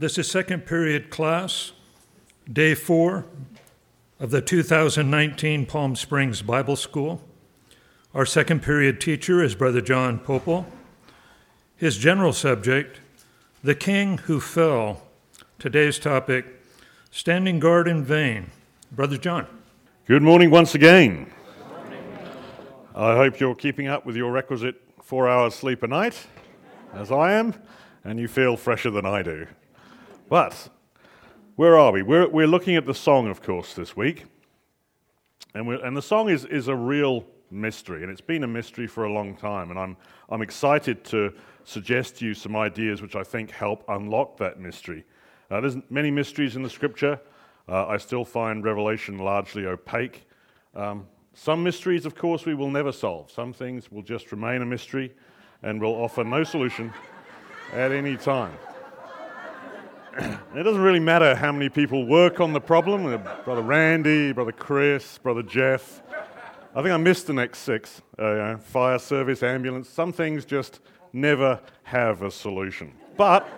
This is second period class, day four of the 2019 Palm Springs Bible School. Our second period teacher is Brother John Popel. His general subject, The King Who Fell. Today's topic, Standing Guard in Vain. Brother John. Good morning once again. I hope you're keeping up with your requisite four hours sleep a night, as I am, and you feel fresher than I do. But where are we? We're, we're looking at the song, of course, this week. And, and the song is, is a real mystery, and it's been a mystery for a long time. And I'm, I'm excited to suggest to you some ideas which I think help unlock that mystery. Uh, there's many mysteries in the scripture. Uh, I still find Revelation largely opaque. Um, some mysteries, of course, we will never solve. Some things will just remain a mystery and will offer no solution at any time it doesn't really matter how many people work on the problem uh, Brother Randy, Brother Chris, Brother Jeff. I think I missed the next six uh, fire service, ambulance. Some things just never have a solution. But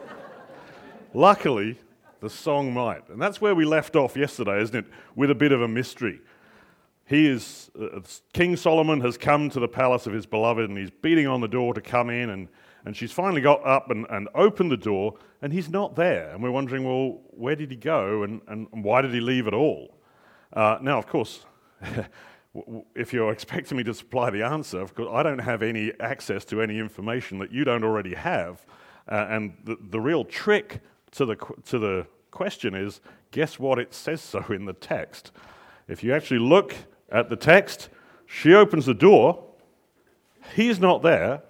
luckily, the song might. And that's where we left off yesterday, isn't it? With a bit of a mystery. He is, uh, King Solomon has come to the palace of his beloved and he's beating on the door to come in and and she's finally got up and, and opened the door, and he's not there. And we're wondering, well, where did he go and, and why did he leave at all? Uh, now, of course, if you're expecting me to supply the answer, of course, I don't have any access to any information that you don't already have. Uh, and the, the real trick to the, to the question is guess what it says so in the text? If you actually look at the text, she opens the door, he's not there,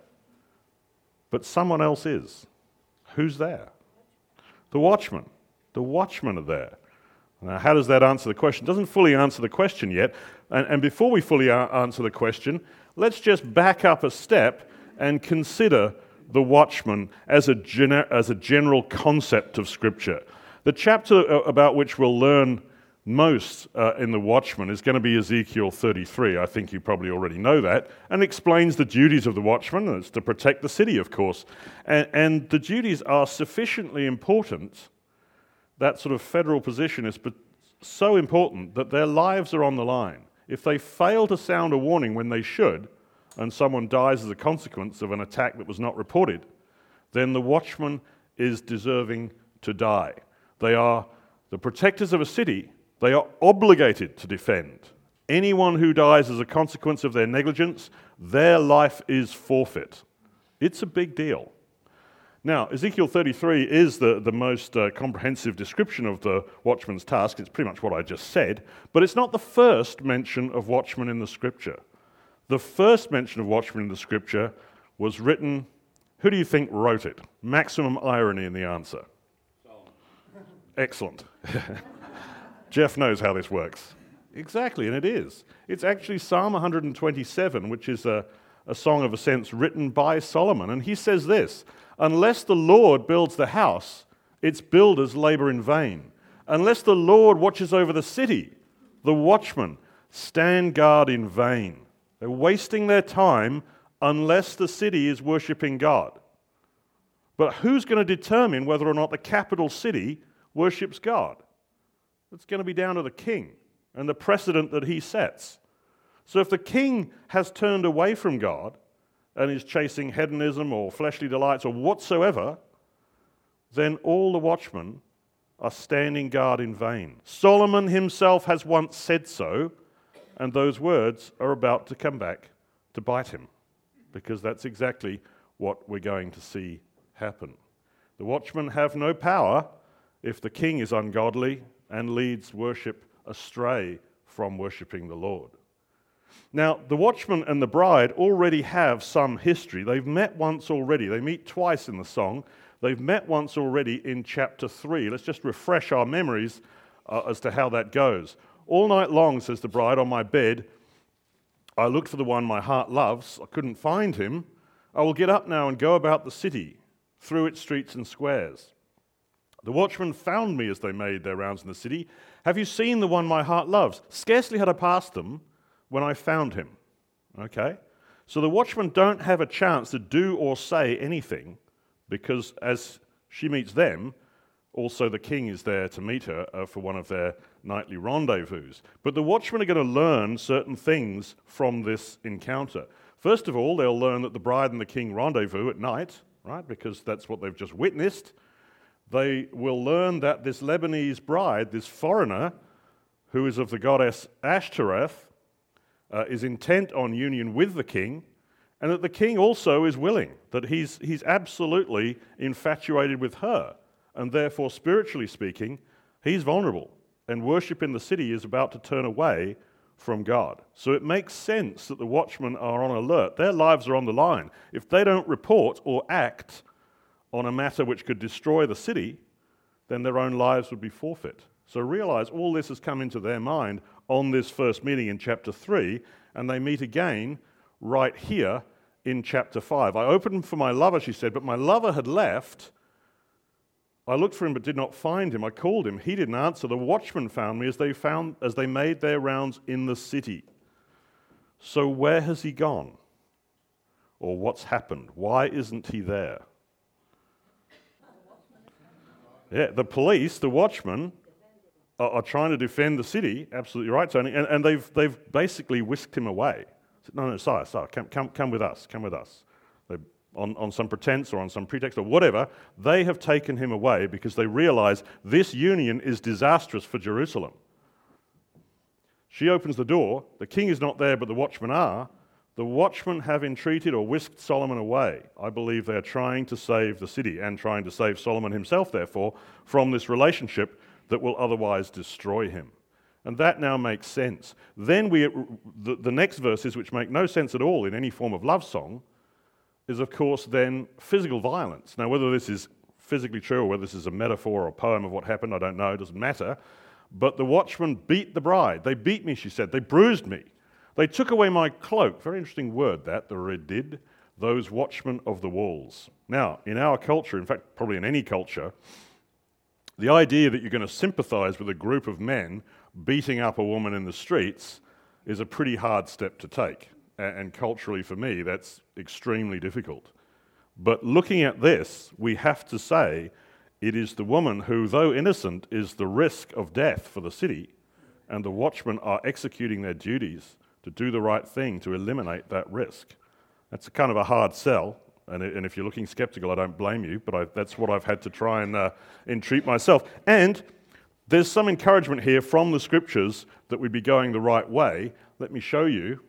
but someone else is. Who's there? The watchman. The watchmen are there. Now, how does that answer the question? Doesn't fully answer the question yet. And, and before we fully answer the question, let's just back up a step and consider the watchman as a, as a general concept of Scripture. The chapter uh, about which we'll learn most uh, in The Watchman is going to be Ezekiel 33. I think you probably already know that, and explains the duties of the watchman. It's to protect the city, of course. And, and the duties are sufficiently important, that sort of federal position is so important that their lives are on the line. If they fail to sound a warning when they should, and someone dies as a consequence of an attack that was not reported, then the watchman is deserving to die. They are the protectors of a city they are obligated to defend. Anyone who dies as a consequence of their negligence, their life is forfeit. It's a big deal. Now, Ezekiel 33 is the, the most uh, comprehensive description of the watchman's task. It's pretty much what I just said, but it's not the first mention of watchmen in the scripture. The first mention of watchmen in the scripture was written, who do you think wrote it? Maximum irony in the answer. Excellent. Jeff knows how this works. Exactly, and it is. It's actually Psalm 127, which is a, a song of ascents written by Solomon. And he says this Unless the Lord builds the house, its builders labor in vain. Unless the Lord watches over the city, the watchmen stand guard in vain. They're wasting their time unless the city is worshipping God. But who's going to determine whether or not the capital city worships God? It's going to be down to the king and the precedent that he sets. So if the king has turned away from God and is chasing hedonism or fleshly delights or whatsoever, then all the watchmen are standing guard in vain. Solomon himself has once said so, and those words are about to come back to bite him, because that's exactly what we're going to see happen. The watchmen have no power if the king is ungodly and leads worship astray from worshipping the Lord. Now, the watchman and the bride already have some history. They've met once already. They meet twice in the song. They've met once already in chapter 3. Let's just refresh our memories uh, as to how that goes. All night long, says the bride, on my bed, I looked for the one my heart loves. I couldn't find him. I will get up now and go about the city, through its streets and squares. The watchmen found me as they made their rounds in the city. Have you seen the one my heart loves? Scarcely had I passed them when I found him. Okay? So the watchmen don't have a chance to do or say anything because as she meets them, Also, the king is there to meet her uh, for one of their nightly rendezvous. But the watchmen are going to learn certain things from this encounter. First of all, they'll learn that the bride and the king rendezvous at night, right, because that's what they've just witnessed. They will learn that this Lebanese bride, this foreigner, who is of the goddess Ashtoreth, uh, is intent on union with the king, and that the king also is willing, that he's, he's absolutely infatuated with her, and therefore, spiritually speaking, he's vulnerable, and worship in the city is about to turn away from God. So it makes sense that the watchmen are on alert. Their lives are on the line. If they don't report or act on a matter which could destroy the city, then their own lives would be forfeit. So realize all this has come into their mind on this first meeting in chapter 3, and they meet again right here in chapter 5. I opened for my lover, she said, but my lover had left. I looked for him but did not find him. I called him. He didn't answer. The watchmen found me as they, found, as they made their rounds in the city. So where has he gone? Or what's happened? Why isn't he there? Yeah, the police, the watchmen, are, are trying to defend the city. Absolutely right, Tony. And, and they've, they've basically whisked him away. Said, no, no, sire, sire, come, come, come with us, come with us. They, on, on some pretense or on some pretext or whatever, they have taken him away because they realize this union is disastrous for Jerusalem. She opens the door. The king is not there, but the watchmen are. The watchmen have entreated or whisked Solomon away. I believe they are trying to save the city and trying to save Solomon himself, therefore, from this relationship that will otherwise destroy him. And that now makes sense. Then we, uh, the, the next verses, which make no sense at all in any form of love song, is of course then physical violence. Now, whether this is physically true or whether this is a metaphor or a poem of what happened, I don't know, it doesn't matter. But the watchmen beat the bride. They beat me, she said. They bruised me. They took away my cloak. Very interesting word that, radid. Those watchmen of the walls. Now, in our culture, in fact, probably in any culture, the idea that you're going to sympathize with a group of men beating up a woman in the streets is a pretty hard step to take. And culturally, for me, that's extremely difficult. But looking at this, we have to say it is the woman who, though innocent, is the risk of death for the city, and the watchmen are executing their duties to do the right thing to eliminate that risk. That's kind of a hard sell, and, and if you're looking skeptical, I don't blame you, but I, that's what I've had to try and uh, entreat myself. And there's some encouragement here from the scriptures that we'd be going the right way. Let me show you.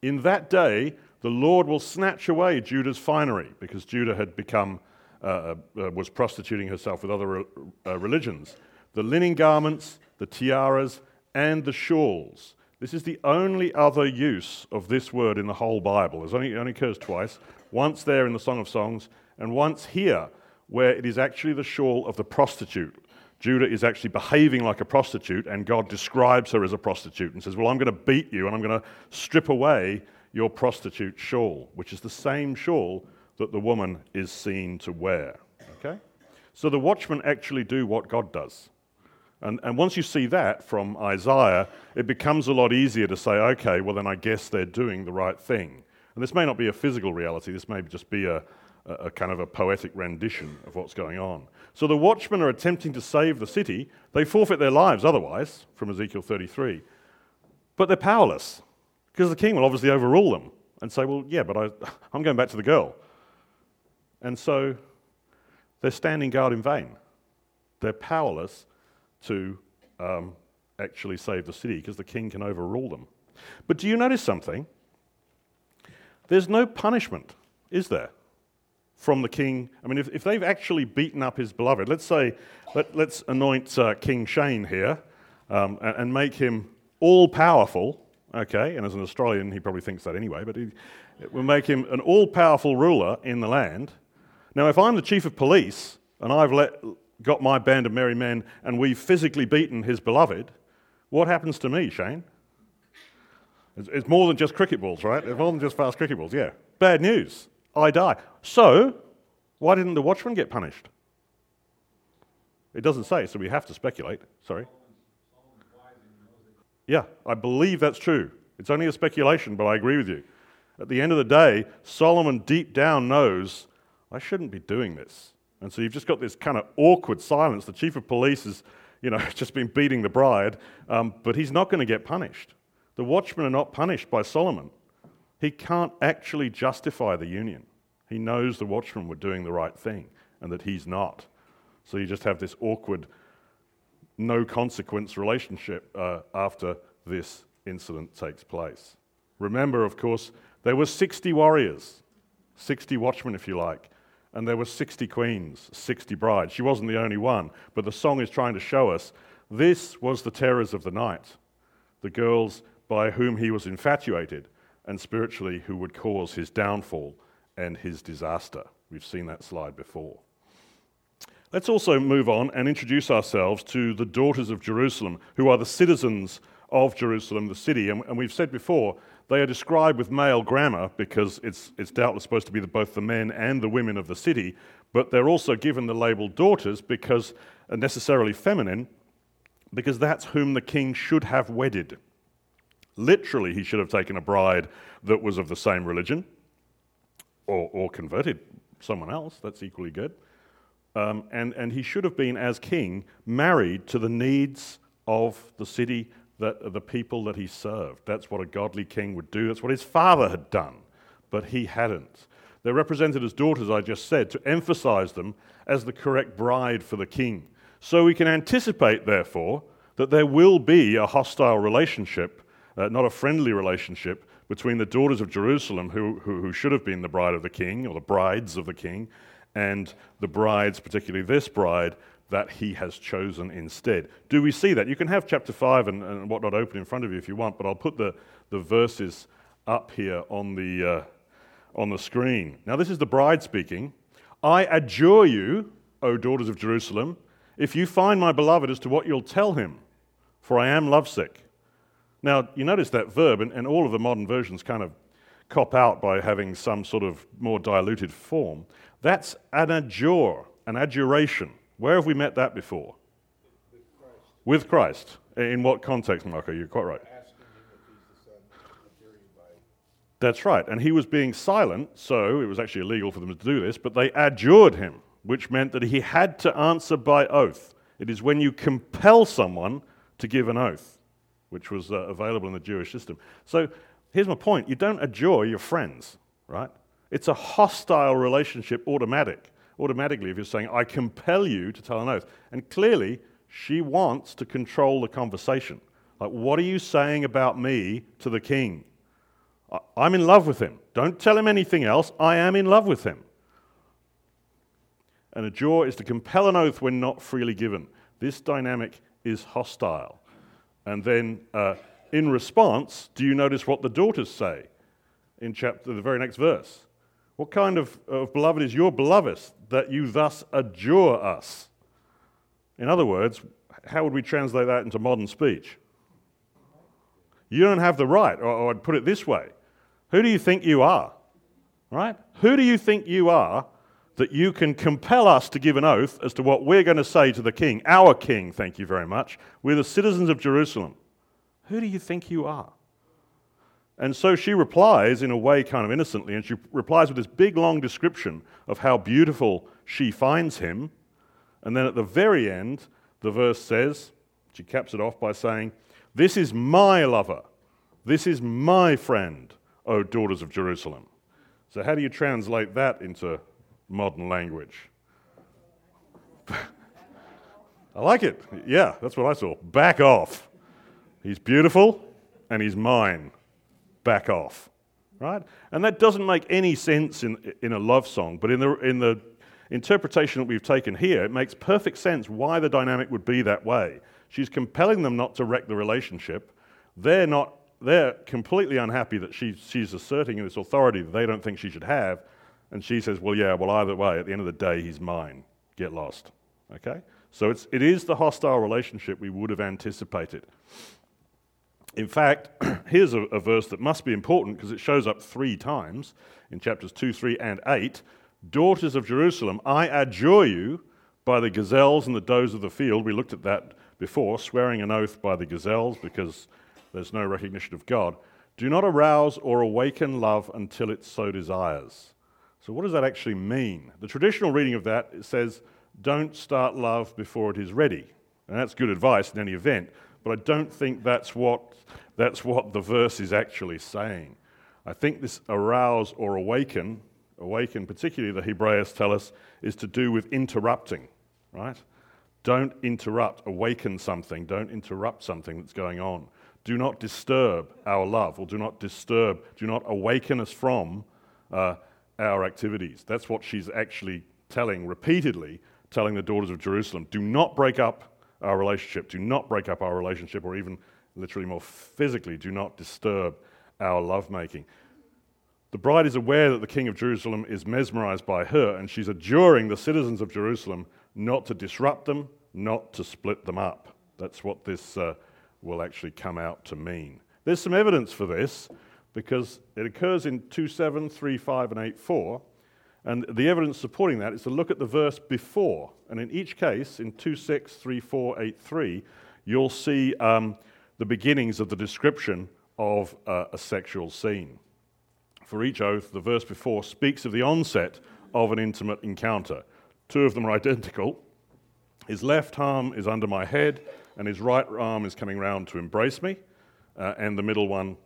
In that day, the Lord will snatch away Judah's finery because Judah had become, uh, uh was prostituting herself with other re- uh, religions. The linen garments, the tiaras, and the shawls. This is the only other use of this word in the whole Bible. It only, it only occurs twice once there in the Song of Songs, and once here, where it is actually the shawl of the prostitute. Judah is actually behaving like a prostitute, and God describes her as a prostitute and says, Well, I'm going to beat you and I'm going to strip away your prostitute shawl, which is the same shawl that the woman is seen to wear. Okay? So the watchmen actually do what God does. And, and once you see that from Isaiah, it becomes a lot easier to say, okay, well, then I guess they're doing the right thing. And this may not be a physical reality, this may just be a, a, a kind of a poetic rendition of what's going on. So the watchmen are attempting to save the city. They forfeit their lives otherwise, from Ezekiel 33. But they're powerless, because the king will obviously overrule them and say, well, yeah, but I, I'm going back to the girl. And so they're standing guard in vain. They're powerless to um, actually save the city because the king can overrule them. But do you notice something? There's no punishment, is there, from the king? I mean, if, if they've actually beaten up his beloved, let's say, let, us anoint uh, King Shane here um, and, and, make him all powerful, okay? And as an Australian, he probably thinks that anyway, but he, we'll make him an all powerful ruler in the land. Now, if I'm the chief of police and I've let, got my band of merry men and we've physically beaten his beloved, what happens to me, Shane? It's, more than just cricket balls, right? It's more than just fast cricket balls, yeah. Bad news. I die. So, why didn't the watchman get punished? It doesn't say, so we have to speculate. Sorry. Yeah, I believe that's true. It's only a speculation, but I agree with you. At the end of the day, Solomon deep down knows I shouldn't be doing this. And so you've just got this kind of awkward silence. The chief of police has, you know, just been beating the bride, um, but he's not going to get punished. The watchmen are not punished by Solomon. He can't actually justify the union. He knows the watchmen were doing the right thing and that he's not. So you just have this awkward, no consequence relationship uh, after this incident takes place. Remember, of course, there were 60 warriors, 60 watchmen, if you like, and there were 60 queens, 60 brides. She wasn't the only one, but the song is trying to show us this was the terrors of the night, the girls by whom he was infatuated, and spiritually who would cause his downfall and his disaster. We've seen that slide before. Let's also move on and introduce ourselves to the daughters of Jerusalem, who are the citizens of Jerusalem, the city. And, and we've said before, they are described with male grammar because it's, it's doubtless supposed to be the, both the men and the women of the city, but they're also given the label daughters because are necessarily feminine, because that's whom the king should have wedded. Literally, he should have taken a bride that was of the same religion or, or converted someone else, that's equally good. Um, and, and he should have been, as king, married to the needs of the city, that, the people that he served. That's what a godly king would do. That's what his father had done, but he hadn't. They're represented as daughters, I just said, to emphasize them as the correct bride for the king. So we can anticipate, therefore, that there will be a hostile relationship, uh, not a friendly relationship, between the daughters of Jerusalem, who, who, who should have been the bride of the king, or the brides of the king, and the brides, particularly this bride, that he has chosen instead. Do we see that? You can have chapter 5 and, and whatnot open in front of you if you want, but I'll put the, the verses up here on the, uh, on the screen. Now, this is the bride speaking. I adjure you, O daughters of Jerusalem, if you find my beloved as to what you'll tell him, for I am lovesick. Now, you notice that verb, and, and all of the modern versions kind of cop out by having some sort of more diluted form. That's an adjure, an adjuration. Where have we met that before? With Christ. With Christ. In what context, Marco? You're quite right. That's right. And he was being silent, so it was actually illegal for them to do this, but they adjured him, which meant that he had to answer by oath. It is when you compel someone to give an oath, which was uh, available in the Jewish system. So here's my point you don't adjure your friends, right? It's a hostile relationship automatic, automatically if you're saying, I compel you to tell an oath. And clearly, she wants to control the conversation. Like, what are you saying about me to the king? I'm in love with him. Don't tell him anything else. I am in love with him. And adjure is to compel an oath when not freely given. This dynamic is hostile. And then, uh, in response, do you notice what the daughters say in chapter, the very next verse? What kind of, of beloved is your beloved that you thus adjure us? In other words, how would we translate that into modern speech? You don't have the right, or, or I'd put it this way who do you think you are? Right? Who do you think you are that you can compel us to give an oath as to what we're going to say to the king, our king, thank you very much? We're the citizens of Jerusalem. Who do you think you are? And so she replies in a way kind of innocently, and she replies with this big long description of how beautiful she finds him. And then at the very end, the verse says, she caps it off by saying, This is my lover. This is my friend, O daughters of Jerusalem. So, how do you translate that into modern language? I like it. Yeah, that's what I saw. Back off. He's beautiful and he's mine back off, right? And that doesn't make any sense in, in a love song, but in the, in the interpretation that we've taken here, it makes perfect sense why the dynamic would be that way. She's compelling them not to wreck the relationship. They're not they're completely unhappy that she, she's asserting this authority that they don't think she should have. And she says, Well, yeah, well, either way, at the end of the day, he's mine. Get lost. Okay? So it's, it is the hostile relationship we would have anticipated. In fact, here's a, a, verse that must be important because it shows up three times in chapters 2, 3, and 8. Daughters of Jerusalem, I adjure you by the gazelles and the does of the field. We looked at that before, swearing an oath by the gazelles because there's no recognition of God. Do not arouse or awaken love until it so desires. So, what does that actually mean? The traditional reading of that says, don't start love before it is ready. And that's good advice in any event, but I don't think that's what, that's what the verse is actually saying. I think this arouse or awaken, awaken, particularly the Hebraists tell us, is to do with interrupting, right? Don't interrupt, awaken something, don't interrupt something that's going on. Do not disturb our love, or do not disturb, do not awaken us from uh, our activities. That's what she's actually telling repeatedly, telling the daughters of Jerusalem. Do not break up our relationship, do not break up our relationship, or even literally more physically, do not disturb our lovemaking. The bride is aware that the king of Jerusalem is mesmerized by her, and she's adjuring the citizens of Jerusalem not to disrupt them, not to split them up. That's what this uh, will actually come out to mean. There's some evidence for this because it occurs in 2 7, 3 5, and 8 4. And the evidence supporting that is to look at the verse before. And in each case, in 2 6, 3 4, 8 3, you'll see um, the beginnings of the description of uh, a sexual scene. For each oath, the verse before speaks of the onset of an intimate encounter. Two of them are identical. His left arm is under my head, and his right arm is coming round to embrace me. Uh, and the middle one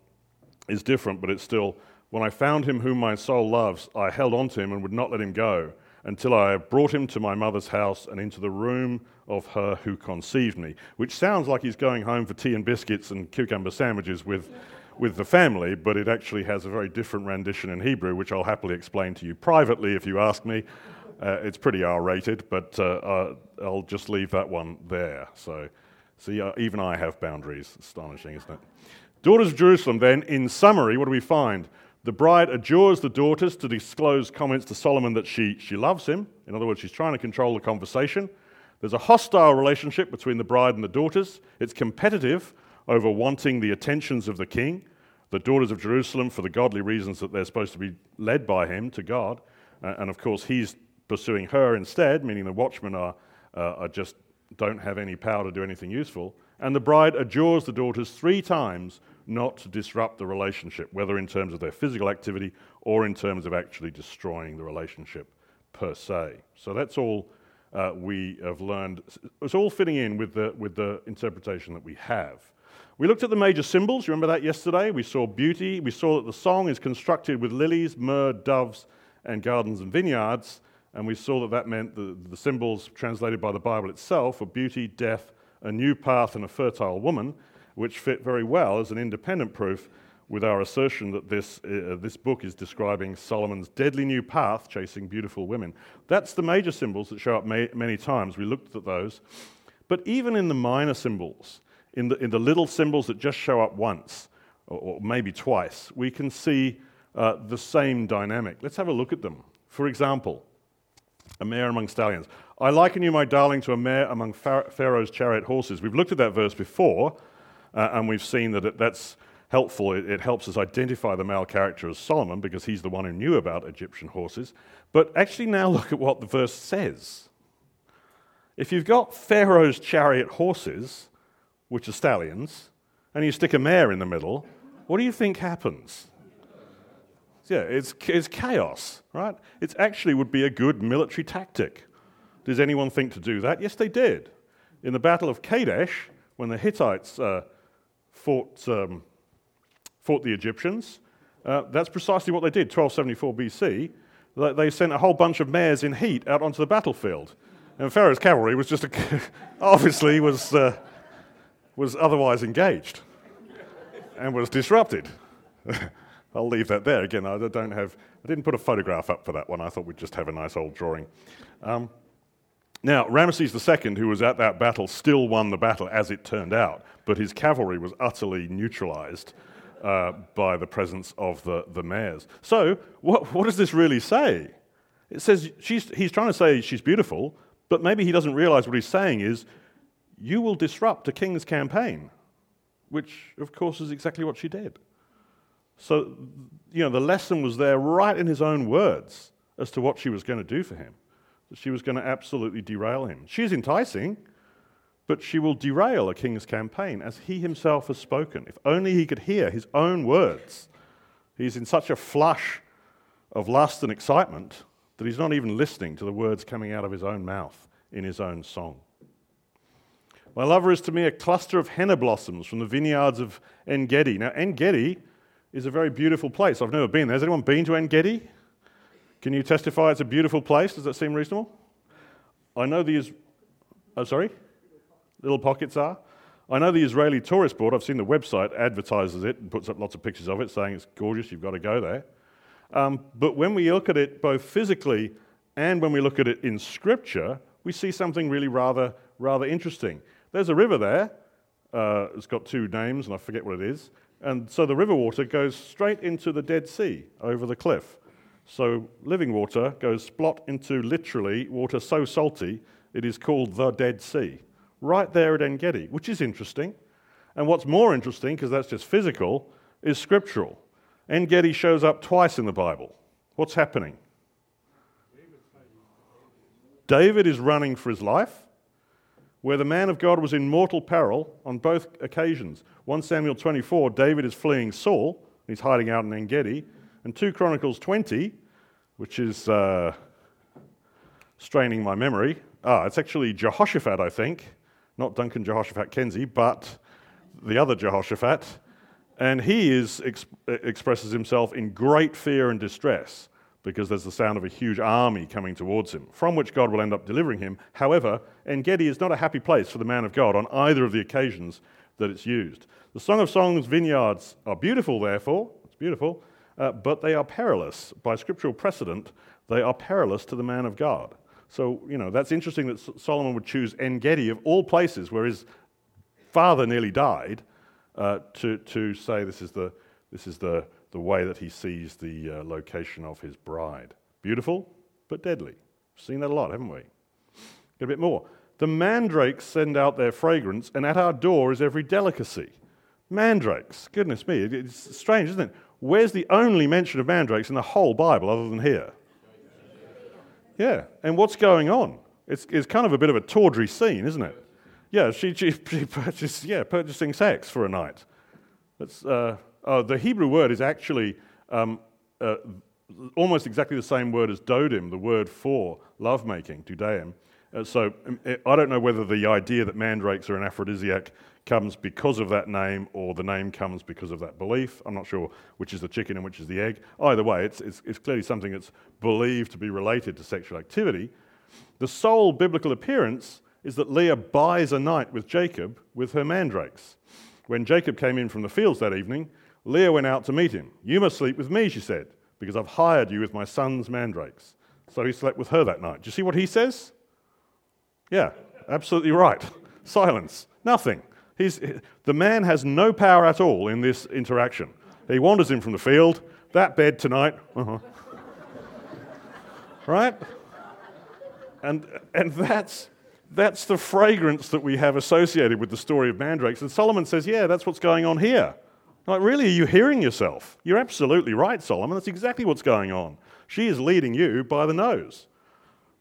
is different, but it's still, when I found him whom my soul loves, I held on to him and would not let him go until I brought him to my mother's house and into the room of her who conceived me, which sounds like he's going home for tea and biscuits and cucumber sandwiches with, with the family, but it actually has a very different rendition in Hebrew, which I'll happily explain to you privately if you ask me. Uh, it's pretty R rated, but uh, uh, I'll just leave that one there. So, see, uh, even I have boundaries. Astonishing, isn't it? Daughters of Jerusalem, then, in summary, what do we find? The bride adjures the daughters to disclose comments to Solomon that she, she loves him. In other words, she's trying to control the conversation. There's a hostile relationship between the bride and the daughters. It's competitive over wanting the attentions of the king, the daughters of Jerusalem, for the godly reasons that they're supposed to be led by him to God. Uh, and of course, he's pursuing her instead, meaning the watchmen are, uh, are just don't have any power to do anything useful. And the bride adjures the daughters three times not to disrupt the relationship, whether in terms of their physical activity or in terms of actually destroying the relationship per se. So that's all uh, we have learned. It's all fitting in with the, with the interpretation that we have. We looked at the major symbols. You remember that yesterday? We saw beauty. We saw that the song is constructed with lilies, myrrh, doves, and gardens and vineyards. And we saw that that meant the, the symbols translated by the Bible itself were beauty, death, a new path, and a fertile woman which fit very well as an independent proof with our assertion that this, uh, this book is describing Solomon's deadly new path chasing beautiful women. That's the major symbols that show up ma- many times. We looked at those. But even in the minor symbols, in the, in the little symbols that just show up once or, or maybe twice, we can see uh, the same dynamic. Let's have a look at them. For example, a mare among stallions. I liken you, my darling, to a mare among Pharaoh's chariot horses. We've looked at that verse before. Uh, and we've seen that that's helpful. It, it, helps us identify the male character as Solomon because he's the one who knew about Egyptian horses. But actually, now look at what the verse says. If you've got Pharaoh's chariot horses, which are stallions, and you stick a mare in the middle, what do you think happens? Yeah, it's, it's chaos, right? It actually would be a good military tactic. Does anyone think to do that? Yes, they did. In the Battle of Kadesh, when the Hittites uh, fought, um, fought the Egyptians. Uh, that's precisely what they did, 1274 BC. They sent a whole bunch of mares in heat out onto the battlefield. And Pharaoh's cavalry was just a, obviously was, uh, was otherwise engaged and was disrupted. I'll leave that there. Again, I don't have, I didn't put a photograph up for that one. I thought we'd just have a nice old drawing. Um, now, Ramesses II, who was at that battle, still won the battle as it turned out, but his cavalry was utterly neutralized uh, by the presence of the, the mares. So, what, what does this really say? It says he's trying to say she's beautiful, but maybe he doesn't realize what he's saying is, you will disrupt a king's campaign, which, of course, is exactly what she did. So, you know, the lesson was there right in his own words as to what she was going to do for him that she was going to absolutely derail him. She's enticing, but she will derail a king's campaign, as he himself has spoken. If only he could hear his own words. He's in such a flush of lust and excitement that he's not even listening to the words coming out of his own mouth in his own song. My lover is to me a cluster of henna blossoms from the vineyards of En Gedi. Now, En Gedi is a very beautiful place. I've never been there. Has anyone been to En Gedi? Can you testify it's a beautiful place? Does that seem reasonable? I know the. Oh, sorry? Little pockets are? I know the Israeli Tourist Board, I've seen the website, advertises it and puts up lots of pictures of it saying it's gorgeous, you've got to go there. Um, but when we look at it both physically and when we look at it in Scripture, we see something really rather, rather interesting. There's a river there, uh, it's got two names, and I forget what it is. And so the river water goes straight into the Dead Sea over the cliff. So living water goes splot into literally water so salty it is called the Dead Sea right there at En Gedi, which is interesting. And what's more interesting, because that's just physical, is scriptural. En Gedi shows up twice in the Bible. What's happening? David is running for his life, where the man of God was in mortal peril on both occasions. 1 Samuel 24, David is fleeing Saul, he's hiding out in En Gedi. And 2 Chronicles 20, which is uh, straining my memory. Ah, it's actually Jehoshaphat, I think, not Duncan Jehoshaphat Kenzie, but the other Jehoshaphat. And he is, expresses himself in great fear and distress because there's the sound of a huge army coming towards him, from which God will end up delivering him. However, En Gedi is not a happy place for the man of God on either of the occasions that it's used. The Song of Songs vineyards are beautiful, therefore, it's beautiful, uh, but they are perilous. By scriptural precedent, they are perilous to the man of God. So, you know, that's interesting that Solomon would choose En Gedi of all places where his father nearly died uh, to, to say this is, the, this is the, the way that he sees the uh, location of his bride. Beautiful, but deadly. We've seen that a lot, haven't we? Get a bit more. The mandrakes send out their fragrance, and at our door is every delicacy. Mandrakes, goodness me, it's strange, isn't it? Where's the only mention of mandrakes in the whole Bible other than here? Yeah, and what's going on? It's, it's kind of a bit of a tawdry scene, isn't it? Yeah, she, she, she purchased, yeah, purchasing sex for a night. That's, uh, oh, the Hebrew word is actually um, uh, almost exactly the same word as dodim, the word for lovemaking, dudaim. Uh, so um, I don't know whether the idea that mandrakes are an aphrodisiac comes because of that name or the name comes because of that belief. I'm not sure which is the chicken and which is the egg. Either way, it's, it's, it's clearly something that's believed to be related to sexual activity. The sole biblical appearance is that Leah buys a night with Jacob with her mandrakes. When Jacob came in from the fields that evening, Leah went out to meet him. You must sleep with me, she said, because I've hired you with my son's mandrakes. So he slept with her that night. Do you see what he says? Yeah, absolutely right. Silence. Nothing. He's, the man has no power at all in this interaction. He wanders in from the field. That bed tonight. Uh-huh. right? And, and that's, that's the fragrance that we have associated with the story of mandrakes. And Solomon says, Yeah, that's what's going on here. Like, really, are you hearing yourself? You're absolutely right, Solomon. That's exactly what's going on. She is leading you by the nose.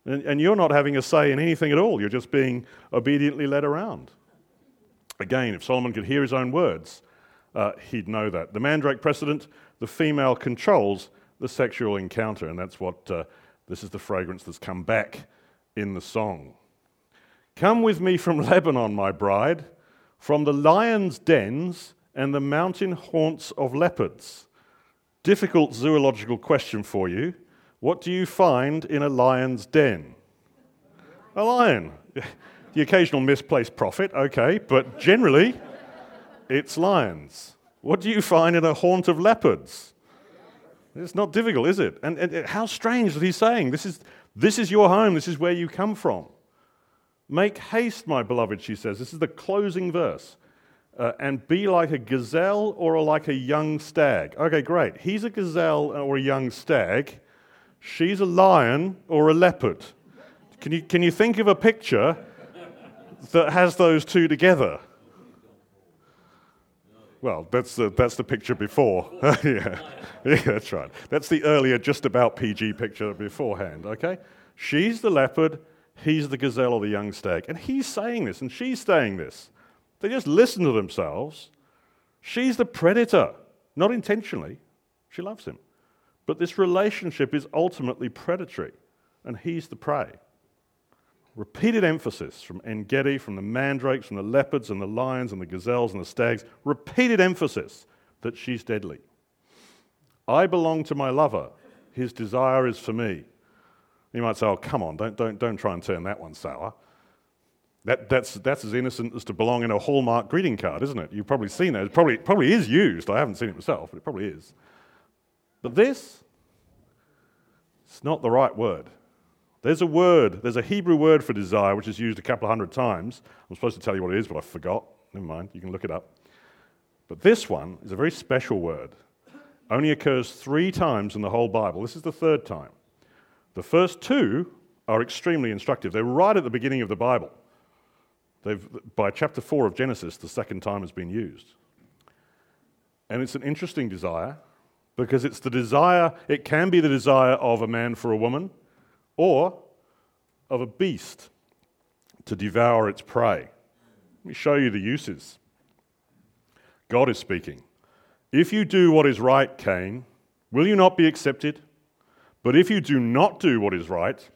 And, and you're not having a say in anything at all. You're just being obediently led around. Again, if Solomon could hear his own words, uh, he'd know that. The mandrake precedent, the female controls the sexual encounter, and that's what uh, this is the fragrance that's come back in the song. Come with me from Lebanon, my bride, from the lion's dens and the mountain haunts of leopards. Difficult zoological question for you. What do you find in a lion's den? A lion. The occasional misplaced prophet, okay, but generally, it's lions. What do you find in a haunt of leopards? It's not difficult, is it? And, and, how strange that he's saying, this is, this is your home, this is where you come from. Make haste, my beloved, she says. This is the closing verse. Uh, and be like a gazelle or like a young stag. Okay, great. He's a gazelle or a young stag. She's a lion or a leopard. Can you, can you think of a picture that has those two together? Well, that's the, that's the picture before. yeah. yeah, that's right. That's the earlier, just about PG picture beforehand, okay? She's the leopard, he's the gazelle or the young stag. And he's saying this, and she's saying this. They just listen to themselves. She's the predator, not intentionally. She loves him. But this relationship is ultimately predatory, and he's the prey. Repeated emphasis from En Gedi, from the mandrakes, from the leopards and the lions and the gazelles and the stags, repeated emphasis that she's deadly. I belong to my lover, his desire is for me. You might say, oh, come on, don't, don't, don't try and turn that one sour. That, that's, that's as innocent as to belong in a Hallmark greeting card, isn't it? You've probably seen it. It probably, probably is used. I haven't seen it myself, but it probably is. But this, it's not the right word. There's a word, there's a Hebrew word for desire, which is used a couple of hundred times. I'm supposed to tell you what it is, but I forgot. Never mind, you can look it up. But this one is a very special word. Only occurs three times in the whole Bible. This is the third time. The first two are extremely instructive. They're right at the beginning of the Bible. They've, by chapter 4 of Genesis, the second time has been used. And it's an interesting desire because it's the desire, it can be the desire of a man for a woman or of a beast to devour its prey. Let me show you the uses. God is speaking. If you do what is right, Cain, will you not be accepted? But if you do not do what is right,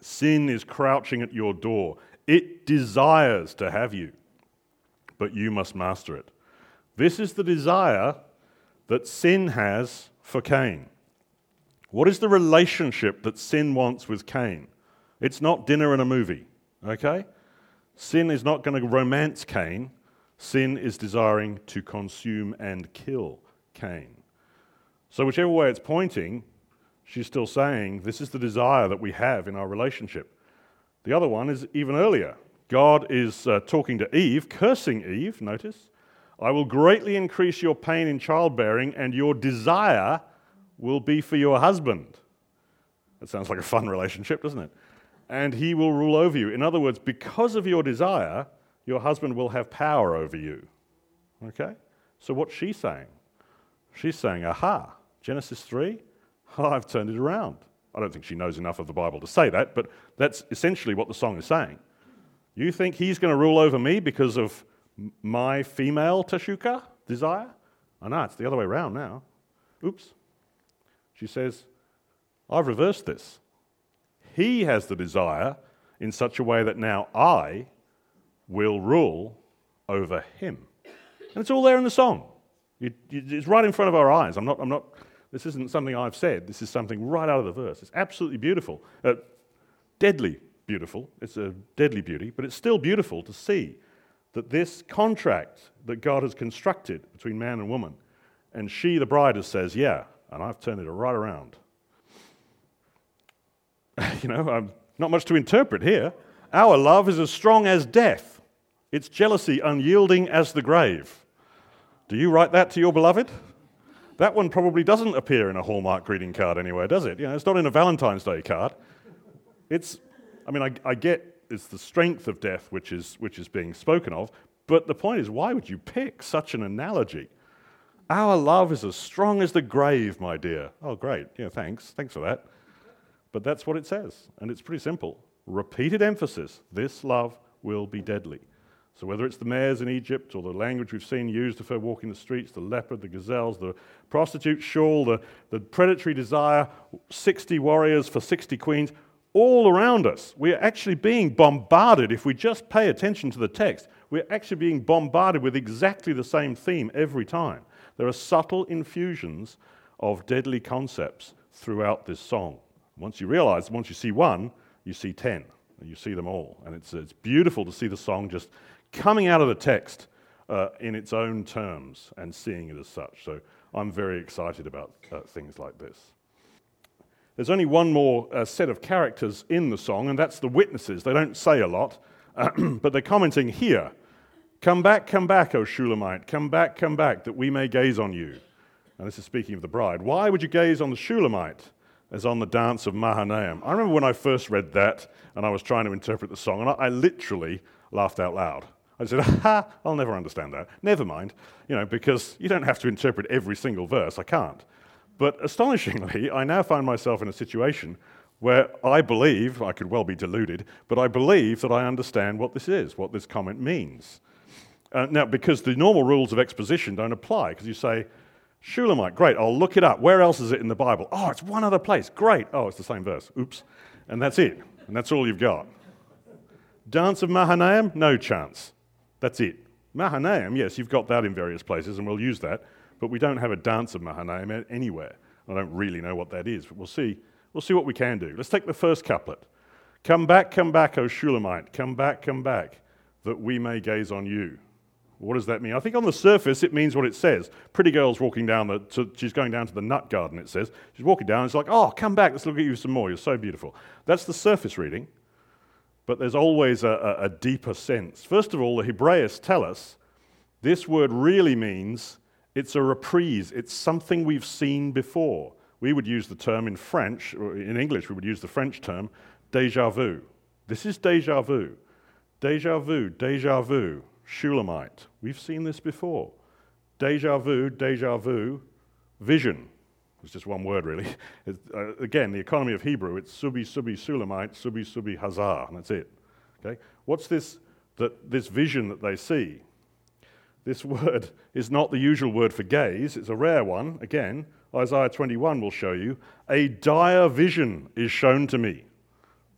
sin is crouching at your door. It desires to have you, but you must master it. This is the desire that sin has for Cain. What is the relationship that sin wants with Cain? It's not dinner and a movie, okay? Sin is not going to romance Cain. Sin is desiring to consume and kill Cain. So, whichever way it's pointing, she's still saying this is the desire that we have in our relationship. The other one is even earlier. God is uh, talking to Eve, cursing Eve, notice. I will greatly increase your pain in childbearing, and your desire will be for your husband. That sounds like a fun relationship, doesn't it? And he will rule over you. In other words, because of your desire, your husband will have power over you. Okay? So what's she saying? She's saying, aha, Genesis 3, oh, I've turned it around. I don't think she knows enough of the Bible to say that, but that's essentially what the song is saying. You think he's going to rule over me because of my female teshuqah desire? Ah, I know, it's the other way around now. Oops. She says, I've reversed this. He has the desire in such a way that now I will rule over him. And it's all there in the song. it's right in front of our eyes. I'm not, I'm not this isn't something I've said. This is something right out of the verse. It's absolutely beautiful. Uh, deadly beautiful. It's a deadly beauty, but it's still beautiful to see that this contract that God has constructed between man and woman, and she, the bride, says, Yeah, and I've turned it right around. you know, I'm not much to interpret here. Our love is as strong as death, its jealousy unyielding as the grave. Do you write that to your beloved? That one probably doesn't appear in a Hallmark greeting card anywhere, does it? You know, it's not in a Valentine's Day card. It's, I mean, I, I get it's the strength of death which is, which is being spoken of, but the point is, why would you pick such an analogy? Our love is as strong as the grave, my dear. Oh, great. Yeah, thanks. Thanks for that. But that's what it says, and it's pretty simple. Repeated emphasis this love will be deadly. So, whether it's the mares in Egypt or the language we've seen used of her walking the streets, the leopard, the gazelles, the prostitute shawl, the, the predatory desire, 60 warriors for 60 queens, all around us, we are actually being bombarded. If we just pay attention to the text, we're actually being bombarded with exactly the same theme every time. There are subtle infusions of deadly concepts throughout this song. Once you realize, once you see one, you see 10, and you see them all. And it's, it's beautiful to see the song just coming out of the text uh, in its own terms and seeing it as such. So I'm very excited about uh, things like this. There's only one more uh, set of characters in the song, and that's the witnesses. They don't say a lot, but they're commenting here Come back, come back, O Shulamite. Come back, come back, that we may gaze on you. And this is speaking of the bride. Why would you gaze on the Shulamite as on the dance of Mahanaim? I remember when I first read that and I was trying to interpret the song, and I, I literally laughed out loud. I said, ha, I'll never understand that. Never mind, you know, because you don't have to interpret every single verse. I can't. But astonishingly, I now find myself in a situation where I believe, I could well be deluded, but I believe that I understand what this is, what this comment means. Uh, now, because the normal rules of exposition don't apply, because you say, Shulamite, great, I'll look it up. Where else is it in the Bible? Oh, it's one other place. Great. Oh, it's the same verse. Oops. And that's it. And that's all you've got. Dance of Mahanaim? No chance. That's it. Mahanaim, yes, you've got that in various places, and we'll use that, but we don't have a dance of Mahanaim anywhere. I don't really know what that is, but we'll see. We'll see what we can do. Let's take the first couplet. Come back, come back, O Shulamite. Come back, come back, that we may gaze on you. What does that mean? I think on the surface it means what it says. Pretty girl's walking down the, to, she's going down to the nut garden, it says. She's walking down it's like, oh, come back, let's look at you some more. You're so beautiful. That's the surface reading, but there's always a, a, a deeper sense. First of all, the Hebraists tell us this word really means it's a reprise, it's something we've seen before. We would use the term in French, in English, we would use the French term deja vu. This is deja vu. Deja vu, deja vu. Shulamite. We've seen this before. Deja vu, deja vu, vision. It's just one word, really. Uh, again, the economy of Hebrew, it's subi, subi, Shulamite, subi, subi, hazar, and that's it. Okay? What's this, that, this vision that they see? This word is not the usual word for gaze, it's a rare one. Again, Isaiah 21 will show you. A dire vision is shown to me.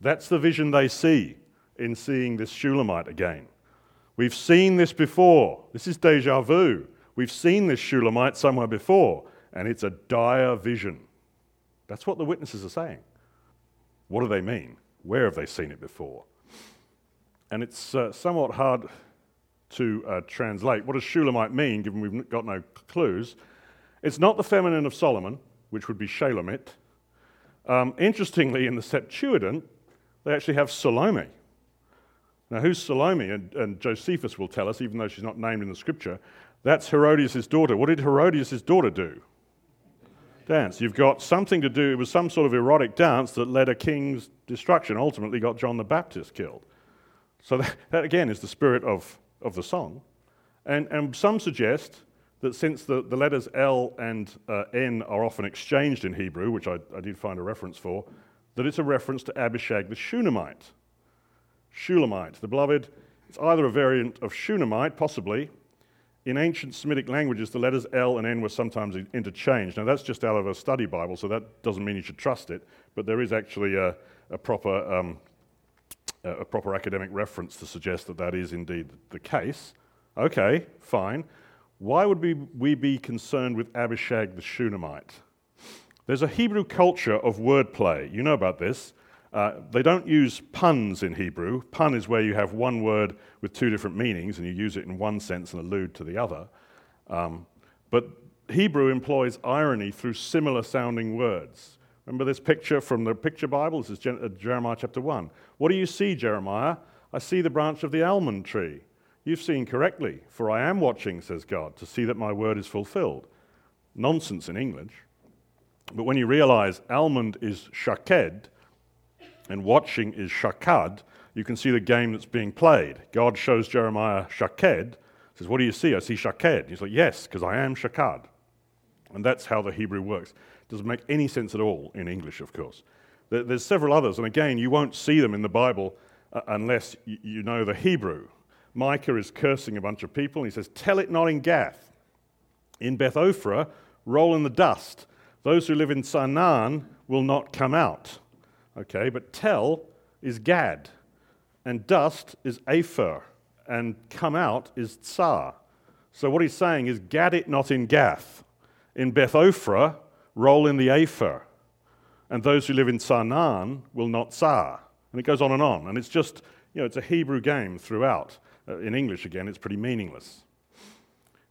That's the vision they see in seeing this Shulamite again. We've seen this before. This is deja vu. We've seen this Shulamite somewhere before, and it's a dire vision. That's what the witnesses are saying. What do they mean? Where have they seen it before? And it's uh, somewhat hard to uh, translate. What does Shulamite mean, given we've got no clues? It's not the feminine of Solomon, which would be Shalomit. Um, interestingly, in the Septuagint, they actually have Salome, now, who's Salome? And, and, Josephus will tell us, even though she's not named in the scripture, that's Herodias' daughter. What did Herodias' daughter do? Dance. You've got something to do, it was some sort of erotic dance that led a king's destruction, ultimately got John the Baptist killed. So, that, that again is the spirit of, of the song. And, and some suggest that since the, the letters L and uh, N are often exchanged in Hebrew, which I, I did find a reference for, that it's a reference to Abishag the Shunammite Shulamite. The beloved, it's either a variant of Shunammite, possibly. In ancient Semitic languages, the letters L and N were sometimes interchanged. Now, that's just out of a study Bible, so that doesn't mean you should trust it, but there is actually a, a proper, um, a proper academic reference to suggest that that is indeed the case. Okay, fine. Why would we, we be concerned with Abishag the Shunammite? There's a Hebrew culture of wordplay. You know about this. Uh, they don't use puns in Hebrew. Pun is where you have one word with two different meanings and you use it in one sense and allude to the other. Um, but Hebrew employs irony through similar sounding words. Remember this picture from the picture Bible? This is uh, Jeremiah chapter 1. What do you see, Jeremiah? I see the branch of the almond tree. You've seen correctly, for I am watching, says God, to see that my word is fulfilled. Nonsense in English. But when you realize almond is shaked, and watching is shakad, you can see the game that's being played. God shows Jeremiah shaked, says, What do you see? I see shaked. He's like, Yes, because I am shakad. And that's how the Hebrew works. It doesn't make any sense at all in English, of course. There's several others, and again, you won't see them in the Bible uh, unless you know the Hebrew. Micah is cursing a bunch of people, and he says, Tell it not in Gath. In Beth Ophrah, roll in the dust. Those who live in Zaanan will not come out. Okay, but tel is Gad, and dust is Aphor, and come out is Tsar. So what he's saying is, Gad it not in Gath. In Beth Ophrah, roll in the Aphor. And those who live in Zaanan will not Tsar. And it goes on and on. And it's just, you know, it's a Hebrew game throughout. Uh, in English, again, it's pretty meaningless.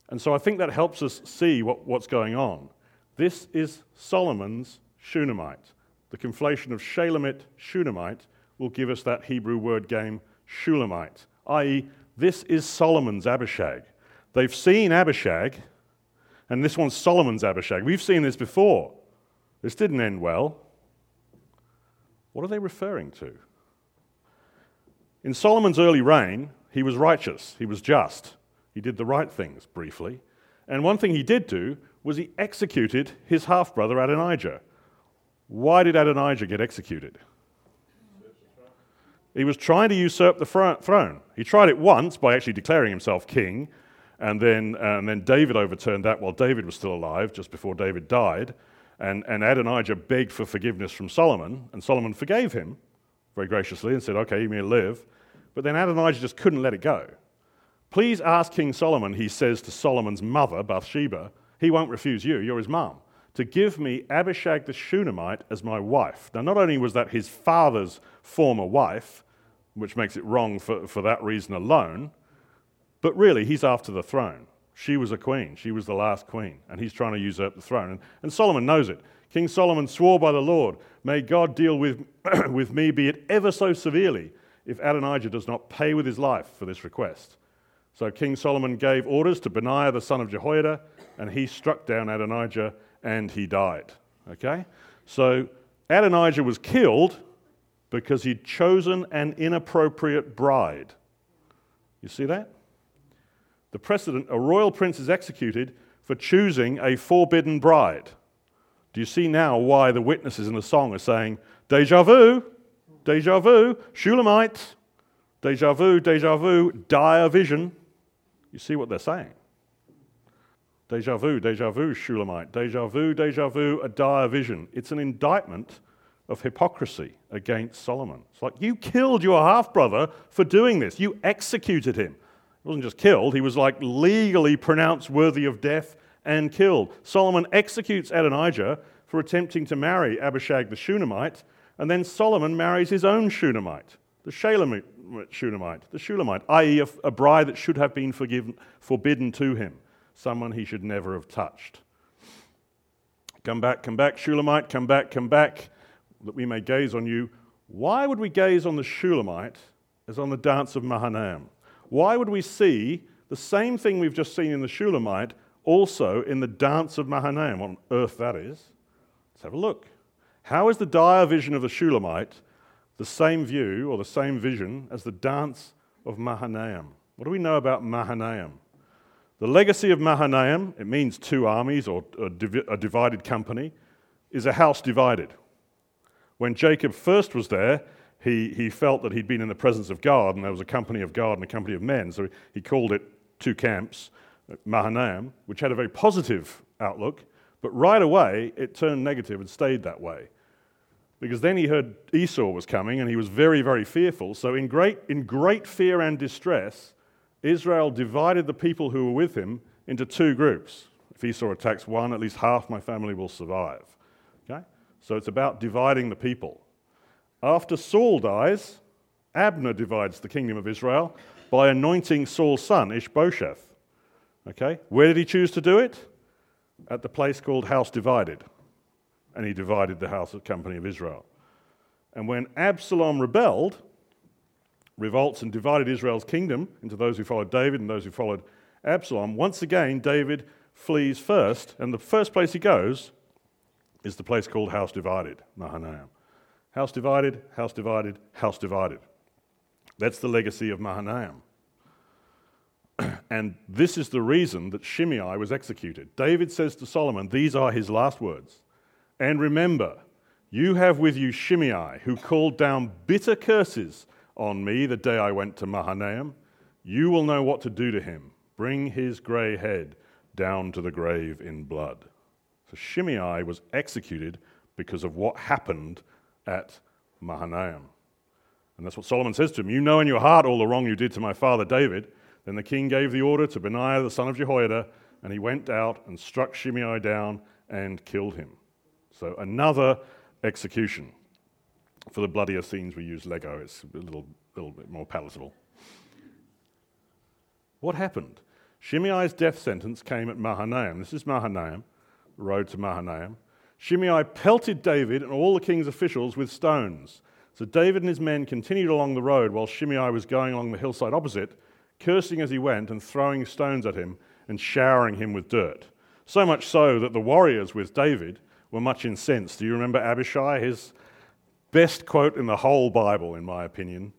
And so I think that helps us see what, what's going on. This is Solomon's Shunammite. The conflation of Shalomit, Shunammite, will give us that Hebrew word game, Shulamite, i.e., this is Solomon's Abishag. They've seen Abishag, and this one's Solomon's Abishag. We've seen this before. This didn't end well. What are they referring to? In Solomon's early reign, he was righteous, he was just, he did the right things, briefly. And one thing he did do was he executed his half brother Adonijah. Why did Adonijah get executed? He was trying to usurp the throne. He tried it once by actually declaring himself king, And then, and then David overturned that while David was still alive, just before David died. And, and Adonijah begged for forgiveness from Solomon, and Solomon forgave him very graciously and said, Okay, you may live. But then Adonijah just couldn't let it go. Please ask King Solomon, he says to Solomon's mother, Bathsheba, he won't refuse you, you're his mom, to give me Abishag the Shunammite as my wife. Now, not only was that his father's former wife, which makes it wrong for, for that reason alone, but really, he's after the throne. She was a queen. She was the last queen, and he's trying to usurp the throne. And, and Solomon knows it. King Solomon swore by the Lord, May God deal with, with me, be it ever so severely, if Adonijah does not pay with his life for this request. So King Solomon gave orders to Benaiah the son of Jehoiada, and he struck down Adonijah and he died. Okay? So Adonijah was killed because he'd chosen an inappropriate bride. You see that? the precedent, a royal prince is executed for choosing a forbidden bride. Do you see now why the witnesses in the song are saying, deja vu, deja vu, Shulamite, deja vu, deja vu, dire vision? You see what they're saying. Deja vu, deja vu, Shulamite, deja vu, deja vu, a dire vision. It's an indictment of hypocrisy against Solomon. It's like, you killed your half brother for doing this, you executed him. He wasn't just killed, he was like legally pronounced worthy of death and killed. Solomon executes Adonijah for attempting to marry Abishag the Shunammite, and then Solomon marries his own Shunammite, the Shalamite Shunammite, the Shulamite, i.e., a, bride that should have been forgiven, forbidden to him, someone he should never have touched. Come back, come back, Shulamite, come back, come back, that we may gaze on you. Why would we gaze on the Shulamite as on the dance of Mahanaim? Why would we see the same thing we've just seen in the Shulamite also in the dance of Mahanaim? On earth, that is. Let's have a look. How is the dire vision of the Shulamite the same view or the same vision as the dance of Mahanaim? What do we know about Mahanaim? The legacy of Mahanaim, it means two armies or a, div- a divided company, is a house divided. When Jacob first was there, he, he felt that he'd been in the presence of God, and there was a company of God and a company of men. So he called it two camps, Mahanaim, which had a very positive outlook, but right away it turned negative and stayed that way. Because then he heard Esau was coming, and he was very, very fearful. So, in great, in great fear and distress, Israel divided the people who were with him into two groups. If Esau attacks one, at least half my family will survive. Okay? So it's about dividing the people. After Saul dies, Abner divides the kingdom of Israel by anointing Saul's son, Ishbosheth. Okay? Where did he choose to do it? At the place called House Divided. And he divided the house of company of Israel. And when Absalom rebelled, revolts and divided Israel's kingdom into those who followed David and those who followed Absalom, once again, David flees first, and the first place he goes is the place called House Divided, Mahanaim. House divided, house divided, house divided. That's the legacy of Mahanaim. and this is the reason that Shimei was executed. David says to Solomon, These are his last words. And remember, you have with you Shimei, who called down bitter curses on me the day I went to Mahanaim. You will know what to do to him. Bring his grey head down to the grave in blood. So Shimei was executed because of what happened at Mahanaim. And that's what Solomon says to him You know in your heart all the wrong you did to my father David. Then the king gave the order to Benaiah the son of Jehoiada, and he went out and struck Shimei down and killed him. So another execution. For the bloodier scenes, we use Lego. It's a little, little bit more palatable. What happened? Shimei's death sentence came at Mahanaim. This is Mahanaim, the road to Mahanaim. Shimei pelted David and all the king's officials with stones. So David and his men continued along the road while Shimei was going along the hillside opposite, cursing as he went and throwing stones at him and showering him with dirt. So much so that the warriors with David were much incensed. Do you remember Abishai? His best quote in the whole Bible, in my opinion.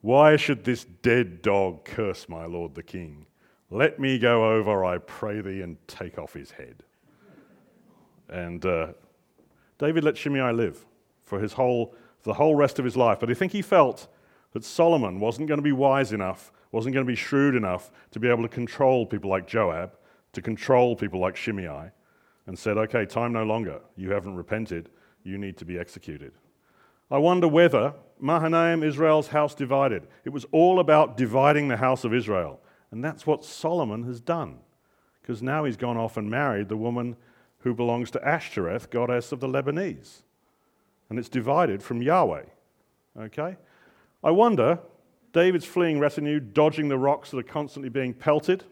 Why should this dead dog curse my lord the king? Let me go over, I pray thee, and take off his head. And uh, David let Shimei live for his whole, for the whole rest of his life. But I think he felt that Solomon wasn't going to be wise enough wasn't going to be shrewd enough to be able to control people like Joab, to control people like Shimei, and said, okay, time no longer. You haven't repented. You need to be executed. I wonder whether Mahanaim, Israel's house divided, it was all about dividing the house of Israel. And that's what Solomon has done. Because now he's gone off and married the woman who belongs to Ashtoreth, goddess of the Lebanese. And it's divided from Yahweh. Okay? I wonder, David's fleeing retinue, dodging the rocks that are constantly being pelted.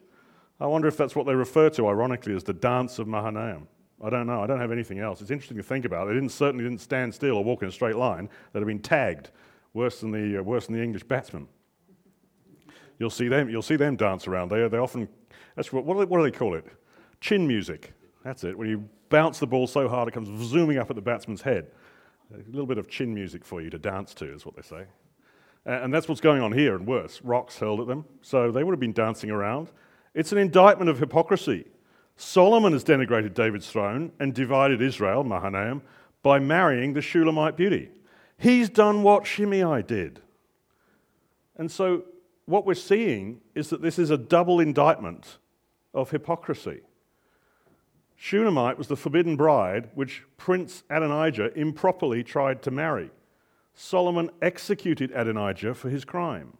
I wonder if that's what they refer to, ironically, as the dance of Mahanaim. I don't know. I don't have anything else. It's interesting to think about. They didn't, certainly didn't stand still or walk in a straight line. They'd have been tagged, worse than the, uh, worse than the English batsmen. You'll see them, you'll see them dance around. They, they often, that's what, what do, they, what do they call it? Chin music. That's it. When you bounce the ball so hard it comes zooming up at the batsman's head. A little bit of chin music for you to dance to, is what they say. And that's what's going on here, and worse. Rocks hurled at them, so they would have been dancing around. It's an indictment of hypocrisy. Solomon has denigrated David's throne and divided Israel, Mahanaim, by marrying the Shulamite beauty. He's done what Shimei did. And so what we're seeing is that this is a double indictment of hypocrisy. Shunammite was the forbidden bride which Prince Adonijah improperly tried to marry. Solomon executed Adonijah for his crime.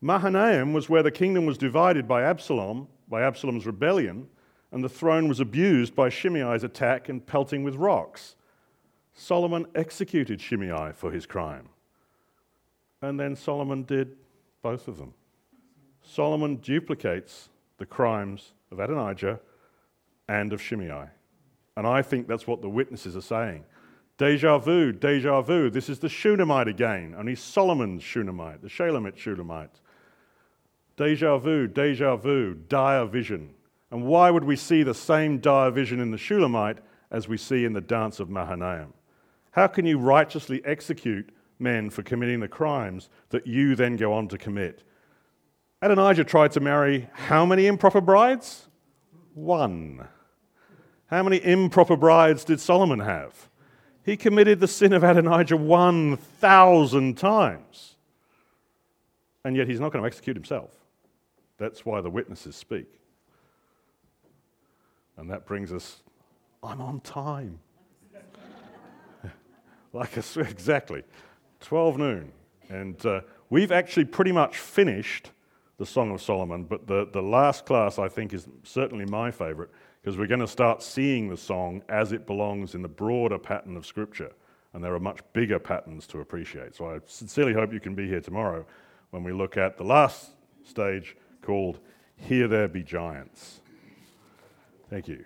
Mahanaim was where the kingdom was divided by Absalom, by Absalom's rebellion, and the throne was abused by Shimei's attack and pelting with rocks. Solomon executed Shimei for his crime. And then Solomon did both of them. Solomon duplicates the crimes of Adonijah and of Shimei. And I think that's what the witnesses are saying. Deja vu, deja vu. This is the Shunammite again, only Solomon's Shunammite, the Shalemite Shunammite. Deja vu, deja vu, dire vision. And why would we see the same dire vision in the Shulamite as we see in the dance of Mahanaim? How can you righteously execute men for committing the crimes that you then go on to commit? Adonijah tried to marry how many improper brides? One. How many improper brides did Solomon have? He committed the sin of Adonijah 1,000 times. And yet he's not going to execute himself. That's why the witnesses speak. And that brings us, I'm on time. like a, exactly, 12 noon. And uh, we've actually pretty much finished the Song of Solomon, but the, the last class I think is certainly my favorite because we're going to start seeing the song as it belongs in the broader pattern of Scripture. And there are much bigger patterns to appreciate. So I sincerely hope you can be here tomorrow when we look at the last stage called Here There Be Giants. Thank you.